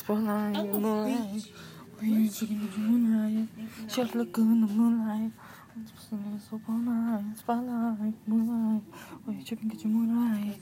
Spotlight, moonlight. Where you chicken the moonlight. Just looking good in the moonlight. I'm just singing so. Spotlight, moonlight. Where you chicken in the moonlight.